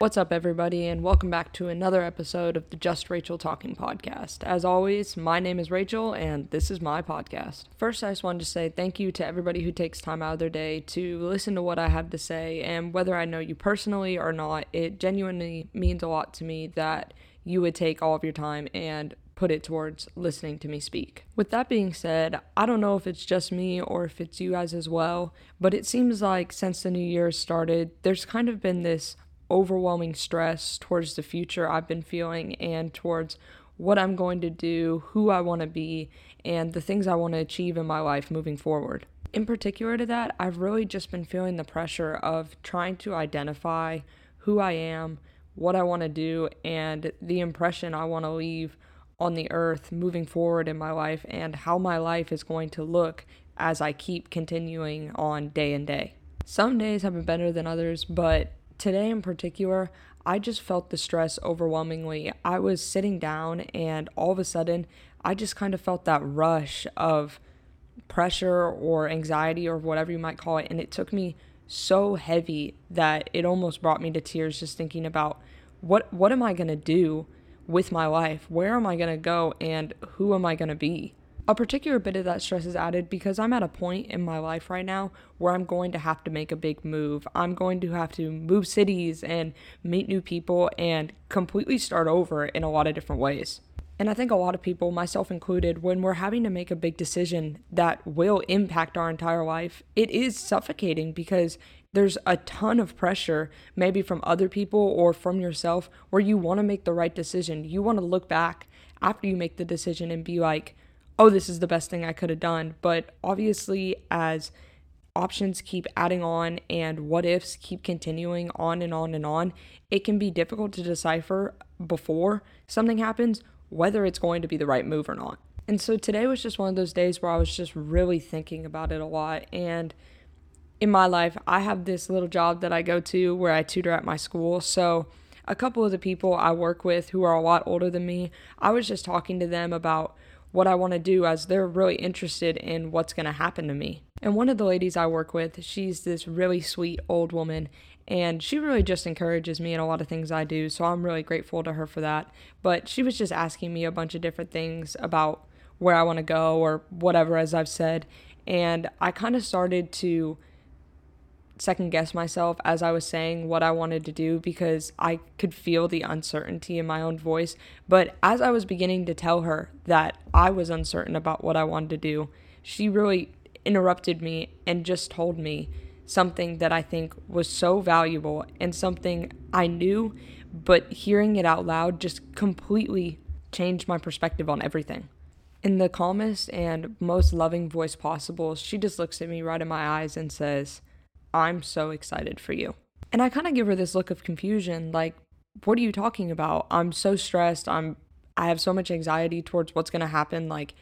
What's up, everybody, and welcome back to another episode of the Just Rachel Talking Podcast. As always, my name is Rachel, and this is my podcast. First, I just wanted to say thank you to everybody who takes time out of their day to listen to what I have to say, and whether I know you personally or not, it genuinely means a lot to me that you would take all of your time and put it towards listening to me speak. With that being said, I don't know if it's just me or if it's you guys as well, but it seems like since the new year started, there's kind of been this overwhelming stress towards the future I've been feeling and towards what I'm going to do, who I want to be, and the things I want to achieve in my life moving forward. In particular to that, I've really just been feeling the pressure of trying to identify who I am, what I want to do, and the impression I want to leave on the earth moving forward in my life, and how my life is going to look as I keep continuing on day and day. Some days have been better than others, but today in particular, I just felt the stress overwhelmingly. I was sitting down and all of a sudden, I just kind of felt that rush of pressure or anxiety or whatever you might call it. And it took me so heavy that it almost brought me to tears just thinking about what what am I going to do with my life? Where am I going to go and who am I going to be? A particular bit of that stress is added because I'm at a point in my life right now where I'm going to have to make a big move. I'm going to have to move cities and meet new people and completely start over in a lot of different ways. And I think a lot of people, myself included, when we're having to make a big decision that will impact our entire life, it is suffocating because there's a ton of pressure, maybe from other people or from yourself, where you want to make the right decision. You want to look back after you make the decision and be like, oh, this is the best thing I could have done. But obviously, as options keep adding on and what ifs keep continuing on and on and on, it can be difficult to decipher before something happens whether it's going to be the right move or not. And so today was just one of those days where I was just really thinking about it a lot. And in my life, I have this little job that I go to where I tutor at my school. So a couple of the people I work with who are a lot older than me, I was just talking to them about what I want to do as they're really interested in what's going to happen to me. And one of the ladies I work with, she's this really sweet old woman and she really just encourages me in a lot of things I do. So I'm really grateful to her for that. But she was just asking me a bunch of different things about where I want to go or whatever, as I've said. And I kind of started to second guess myself as I was saying what I wanted to do because I could feel the uncertainty in my own voice. But as I was beginning to tell her that I was uncertain about what I wanted to do, she really interrupted me and just told me something that I think was so valuable and something I knew, but hearing it out loud just completely changed my perspective on everything. In the calmest and most loving voice possible, she just looks at me right in my eyes and says, I'm so excited for you. And I kind of give her this look of confusion like, what are you talking about? I'm so stressed. I'm I have so much anxiety towards what's going to happen like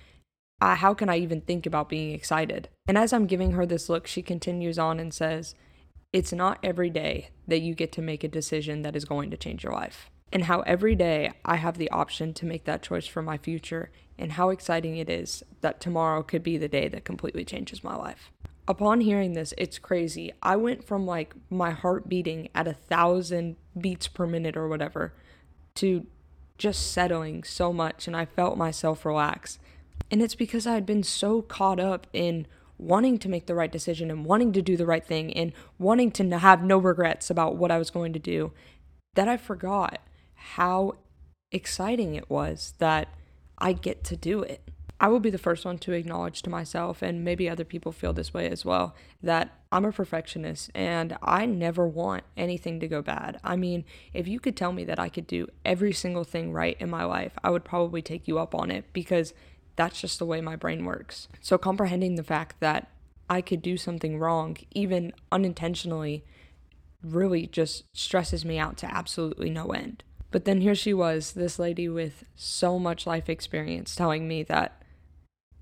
I, how can I even think about being excited? And as I'm giving her this look, she continues on and says, It's not every day that you get to make a decision that is going to change your life. And how every day I have the option to make that choice for my future, and how exciting it is that tomorrow could be the day that completely changes my life upon hearing this, it's crazy. I went from like my heart beating at a thousand beats per minute or whatever to just settling so much, and I felt myself relax. And it's because I had been so caught up in wanting to make the right decision and wanting to do the right thing and wanting to have no regrets about what I was going to do that I forgot how exciting it was that I get to do it. I will be the first one to acknowledge to myself, and maybe other people feel this way as well, that I'm a perfectionist and I never want anything to go bad. I mean, if you could tell me that I could do every single thing right in my life, I would probably take you up on it because that's just the way my brain works. So, comprehending the fact that I could do something wrong, even unintentionally, really just stresses me out to absolutely no end. But then here she was, this lady with so much life experience, telling me that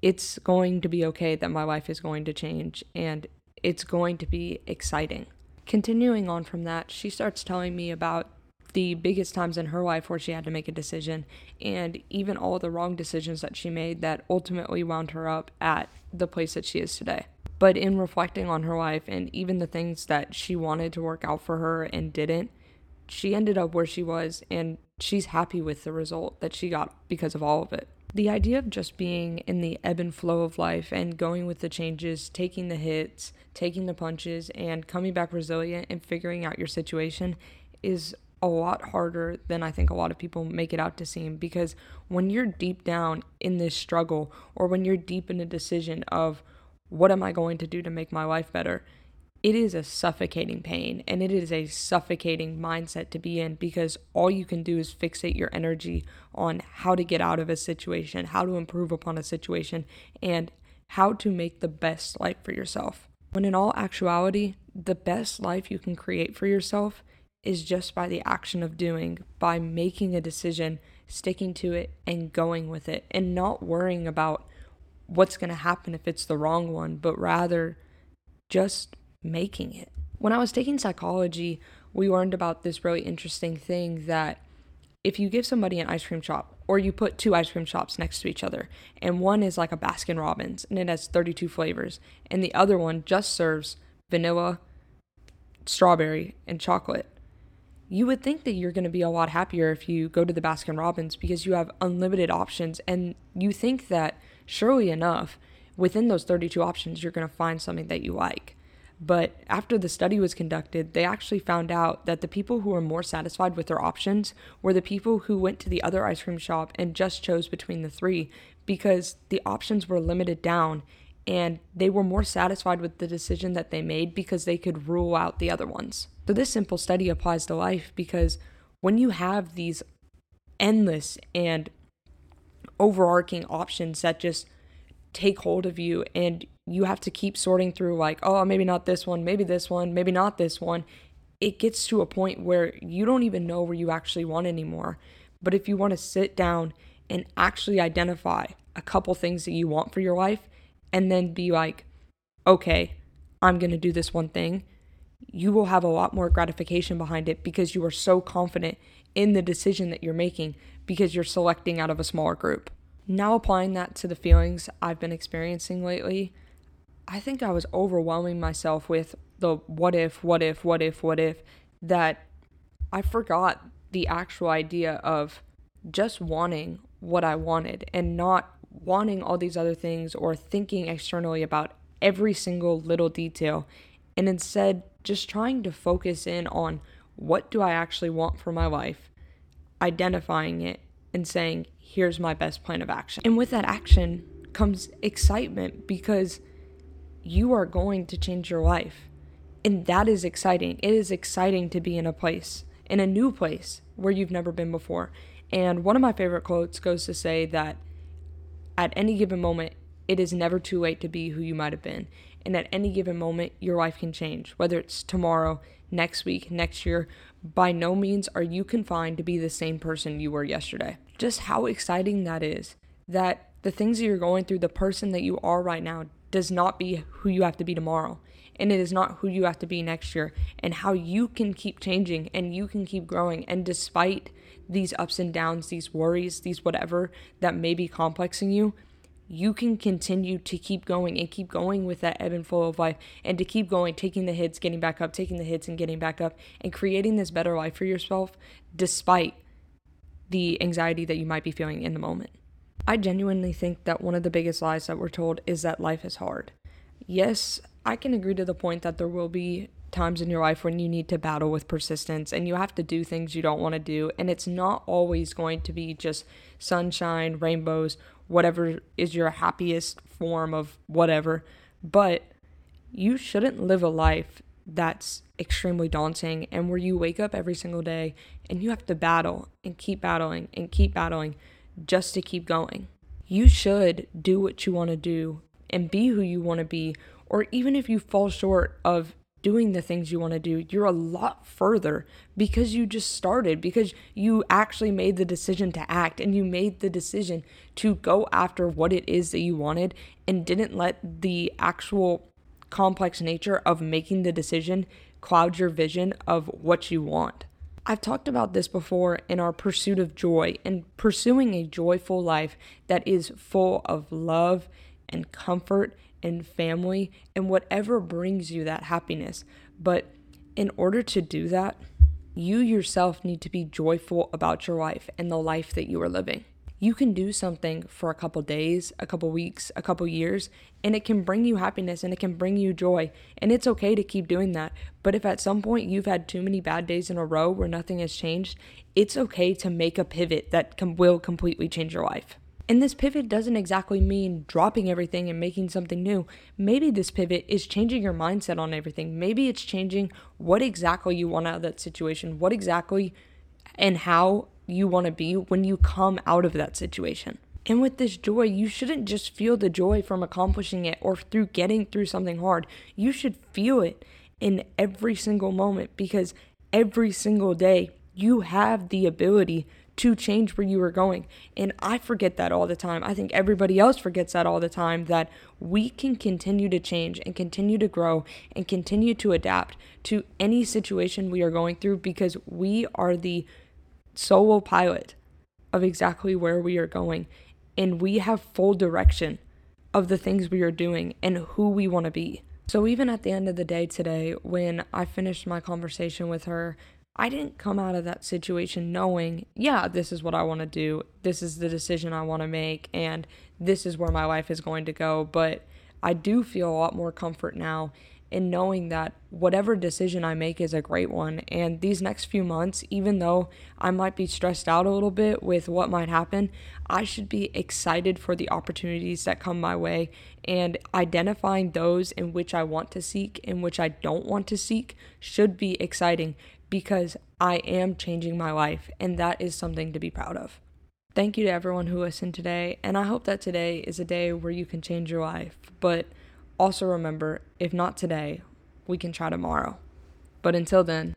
it's going to be okay that my life is going to change and it's going to be exciting. Continuing on from that, she starts telling me about the biggest times in her life where she had to make a decision and even all the wrong decisions that she made that ultimately wound her up at the place that she is today. But in reflecting on her life and even the things that she wanted to work out for her and didn't, she ended up where she was and she's happy with the result that she got because of all of it. The idea of just being in the ebb and flow of life and going with the changes, taking the hits, taking the punches, and coming back resilient and figuring out your situation is a lot harder than I think a lot of people make it out to seem. Because when you're deep down in this struggle or when you're deep in a decision of what am I going to do to make my life better, it is a suffocating pain and it is a suffocating mindset to be in because all you can do is fixate your energy on how to get out of a situation, how to improve upon a situation, and how to make the best life for yourself. When in all actuality, the best life you can create for yourself is just by the action of doing, by making a decision, sticking to it, and going with it, and not worrying about what's going to happen if it's the wrong one, but rather just making it. When I was taking psychology, we learned about this really interesting thing that if you give somebody an ice cream shop or you put two ice cream shops next to each other and one is like a Baskin Robbins and it has 32 flavors and the other one just serves vanilla, strawberry and chocolate. You would think that you're going to be a lot happier if you go to the Baskin Robbins because you have unlimited options and you think that surely enough within those 32 options you're going to find something that you like. But after the study was conducted, they actually found out that the people who were more satisfied with their options were the people who went to the other ice cream shop and just chose between the three because the options were limited down and they were more satisfied with the decision that they made because they could rule out the other ones. So, this simple study applies to life because when you have these endless and overarching options that just take hold of you and you have to keep sorting through like oh maybe not this one maybe this one maybe not this one. It gets to a point where you don't even know where you actually want anymore. But if you want to sit down and actually identify a couple things that you want for your life and then be like okay i'm going to do this one thing you will have a lot more gratification behind it because you are so confident in the decision that you're making because you're selecting out of a smaller group. Now, applying that to the feelings I've been experiencing lately, I think I was overwhelming myself with the what if, what if, what if, what if, that I forgot the actual idea of just wanting what I wanted and not wanting all these other things or thinking externally about every single little detail and instead just trying to focus in on what do I actually want for my life, identifying it and saying, here's my best plan of action. And with that action comes excitement because you are going to change your life. And that is exciting. It is exciting to be in a place, in a new place where you've never been before. And one of my favorite quotes goes to say that at any given moment, it is never too late to be who you might have been. And at any given moment, your life can change, whether it's tomorrow, next week, next year. By no means are you confined to be the same person you were yesterday just how exciting that is that the things that you're going through, the person that you are right now, does not be who you have to be tomorrow. And it is not who you have to be next year. And how you can keep changing and you can keep growing. And despite these ups and downs, these worries, these whatever that may be complexing you, you can continue to keep going and keep going with that ebb and flow of life and to keep going, taking the hits, getting back up, taking the hits and getting back up, and creating this better life for yourself despite the anxiety that you might be feeling in the moment. I genuinely think that one of the biggest lies that we're told is that life is hard. Yes, I can agree to the point that there will be times in your life when you need to battle with persistence and you have to do things you don't want to do. And it's not always going to be just sunshine, rainbows, whatever is your happiest form of whatever. But you shouldn't live a life that's extremely daunting and where you wake up every single day and you have to battle and keep battling and keep battling just to keep going. You should do what you want to do and be who you want to be, or even if you fall short of doing the things you want to do, you're a lot further because you just started, because you actually made the decision to act and you made the decision to go after what it is that you wanted and didn't let the actual complex nature of making the decision cloud your vision of what you want. I've talked about this before in our pursuit of joy and pursuing a joyful life that is full of love and comfort and family and whatever brings you that happiness. But in order to do that, You yourself need to be joyful about your life and the life that you are living. You can do something for a couple days, a couple weeks, a couple years, and it can bring you happiness and it can bring you joy. And it's okay to keep doing that. But if at some point you've had too many bad days in a row where nothing has changed, it's okay to make a pivot that com- will completely change your life. And this pivot doesn't exactly mean dropping everything and making something new. Maybe this pivot is changing your mindset on everything. Maybe it's changing what exactly you want out of that situation, what exactly and how you want to be when you come out of that situation. And with this joy, you shouldn't just feel the joy from accomplishing it or through getting through something hard. You should feel it in every single moment because every single day you have the ability to change where you are going. And I forget that all the time. I think everybody else forgets that all the time that we can continue to change and continue to grow and continue to adapt to any situation we are going through because we are the solo pilot of exactly where we are going. And we have full direction of the things we are doing and who we want to be. So, even at the end of the day today, when I finished my conversation with her, I didn't come out of that situation knowing, yeah, this is what I want to do. This is the decision I want to make. And this is where my life is going to go. But I do feel a lot more comfort now in knowing that whatever decision I make is a great one. And these next few months, even though I might be stressed out a little bit with what might happen, I should be excited for the opportunities that come my way and identifying those in which I want to seek and which I don't want to seek should be exciting because I am changing my life and that is something to be proud of. Thank you to everyone who listened today, and I hope that today is a day where you can change your life. But also remember, if not today, we can try tomorrow. But until then,